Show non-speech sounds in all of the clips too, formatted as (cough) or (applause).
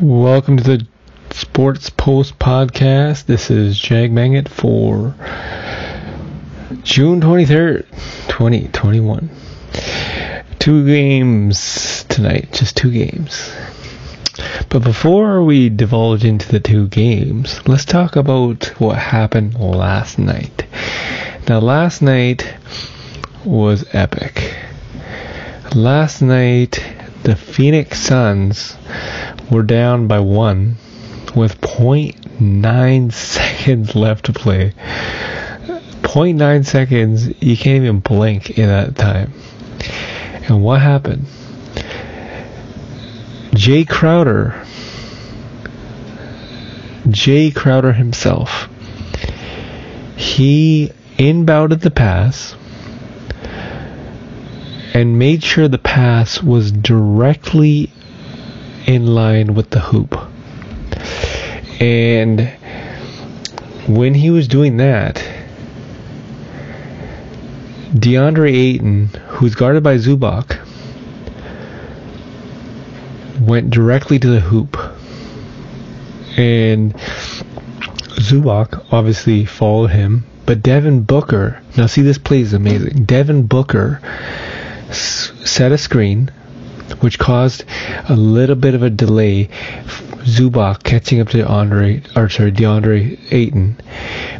Welcome to the Sports Post podcast. This is Jag Manget for June 23rd, 2021. Two games tonight, just two games. But before we divulge into the two games, let's talk about what happened last night. Now, last night was epic. Last night, the Phoenix Suns were down by one with 0.9 (laughs) seconds left to play. 0.9 seconds, you can't even blink in that time. And what happened? Jae Crowder, Jae Crowder himself, he inbounded the pass and made sure the pass was directly in line with the hoop. And when he was doing that, DeAndre Ayton, who's guarded by Zubac, went directly to the hoop. And Zubac obviously followed him, but Devin Booker, now see this play is amazing. Devin Booker set a screen which caused a little bit of a delay. Zubac catching up to Andre, or sorry, DeAndre Ayton.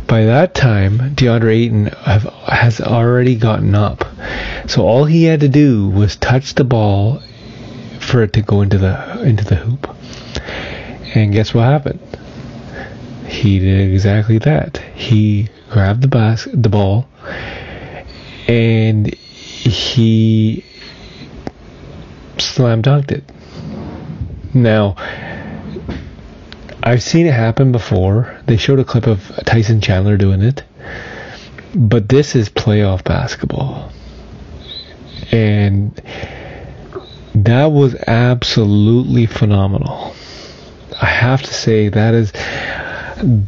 By that time, DeAndre Ayton have, has already gotten up. So all he had to do was touch the ball for it to go into the into the hoop. And guess what happened? He did exactly that. He grabbed the bas- the ball and he slam dunked it. Now, I've seen it happen before. They showed a clip of Tyson Chandler doing it. But this is playoff basketball. And that was absolutely phenomenal. I have to say that is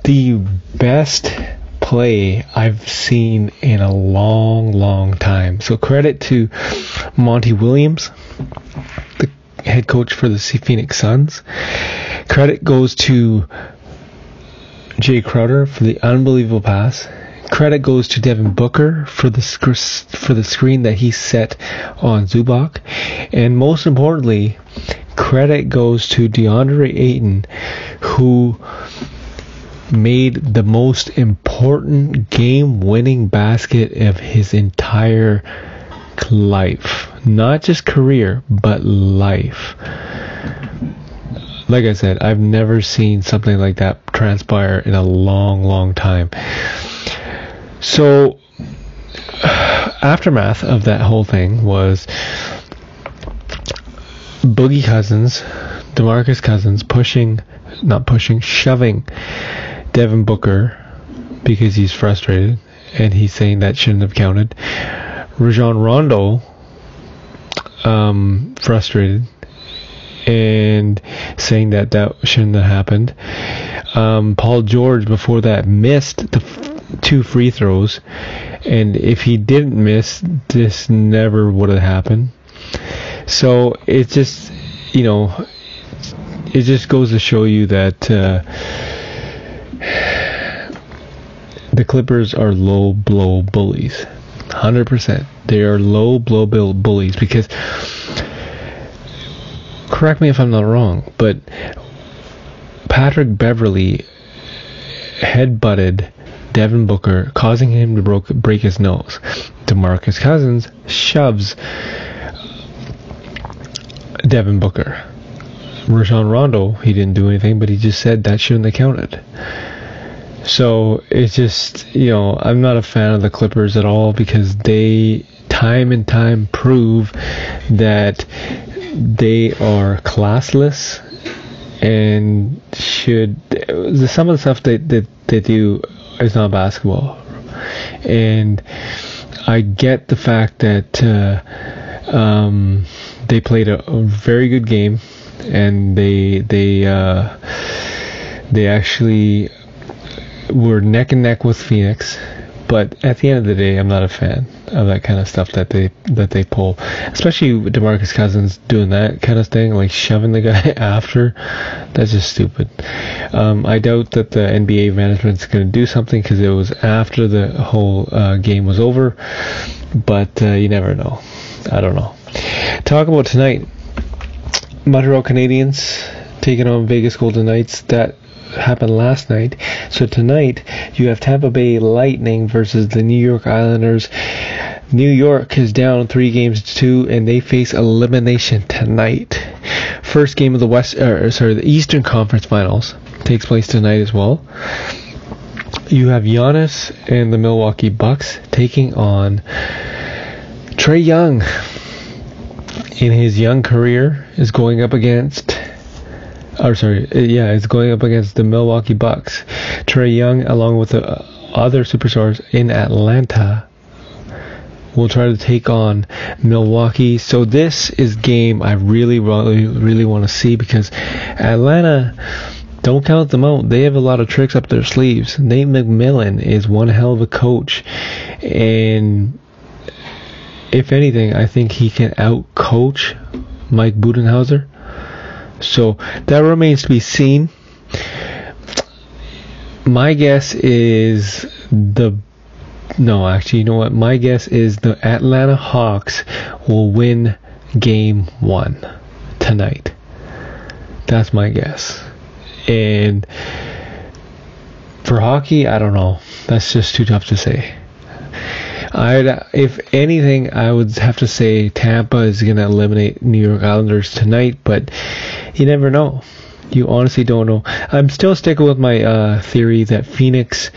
the best play I've seen in a long, long time. So credit to Monty Williams, head coach for the Phoenix Suns. Credit goes to Jae Crowder for the unbelievable pass. Credit goes to Devin Booker for the sc- for the screen that he set on Zubac, and most importantly, credit goes to DeAndre Ayton, who made the most important game-winning basket of his entire life, not just career, but life. Like I said, I've never seen something like that transpire in a long, long time. So, (sighs) aftermath of that whole thing was Boogie Cousins, Demarcus Cousins, pushing, not pushing, shoving Devin Booker because he's frustrated and he's saying that shouldn't have counted. Rajon Rondo, um, frustrated and saying that that shouldn't have happened. Um, Paul George before that missed the f- two free throws, and if he didn't miss, this never would have happened. So it just, you know, it just goes to show you that uh, (sighs) the Clippers are low blow bullies. 100%. They are low blow bill bullies because correct me if I'm not wrong, but Patrick Beverley headbutted Devin Booker, causing him to broke, break his nose. DeMarcus Cousins shoves Devin Booker. Rajon Rondo, he didn't do anything, but he just said that shouldn't have counted. So it's just, you know, I'm not a fan of the Clippers at all because they time and time prove that they are classless and should some of the stuff that that they do is not basketball. And I get the fact that uh, um, they played a, a, very good game and they they uh, they actually were neck and neck with Phoenix but at the end of the day I'm not a fan of that kind of stuff that they that they pull, especially Demarcus Cousins doing that kind of thing, like shoving the guy (laughs) after. That's just stupid. Um, I doubt that the NBA management's going to do something because it was after the whole uh, game was over, but uh, you never know. I don't know. Talk about tonight. Montreal Canadiens taking on Vegas Golden Knights. That happened last night. So tonight you have Tampa Bay Lightning versus the New York Islanders. New York is down three games to two, and they face elimination tonight. First game of the West, or sorry, the Eastern Conference Finals takes place tonight as well. You have Giannis and the Milwaukee Bucks taking on Trae Young. In his young career, is going up against or sorry, uh, yeah, it's going up against the Milwaukee Bucks. Trae Young, along with the uh, other superstars in Atlanta, will try to take on Milwaukee. So this is game I really, really, really want to see because Atlanta. Don't count them out. They have a lot of tricks up their sleeves. Nate McMillan is one hell of a coach, and if anything, I think he can out coach Mike Budenholzer. So that remains to be seen. My guess is the no, actually, you know what? My guess is the Atlanta Hawks will win game one tonight. That's my guess. And for hockey, I don't know. That's just too tough to say. I'd, if anything, I would have to say Tampa is going to eliminate New York Islanders tonight, but you never know. You honestly don't know. I'm still sticking with my uh, theory that Phoenix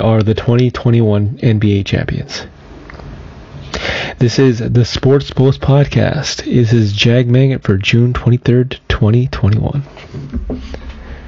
are the 2021 NBA champions. This is the Sports Post Podcast. This is Jag Maggot for June 23rd, 2021.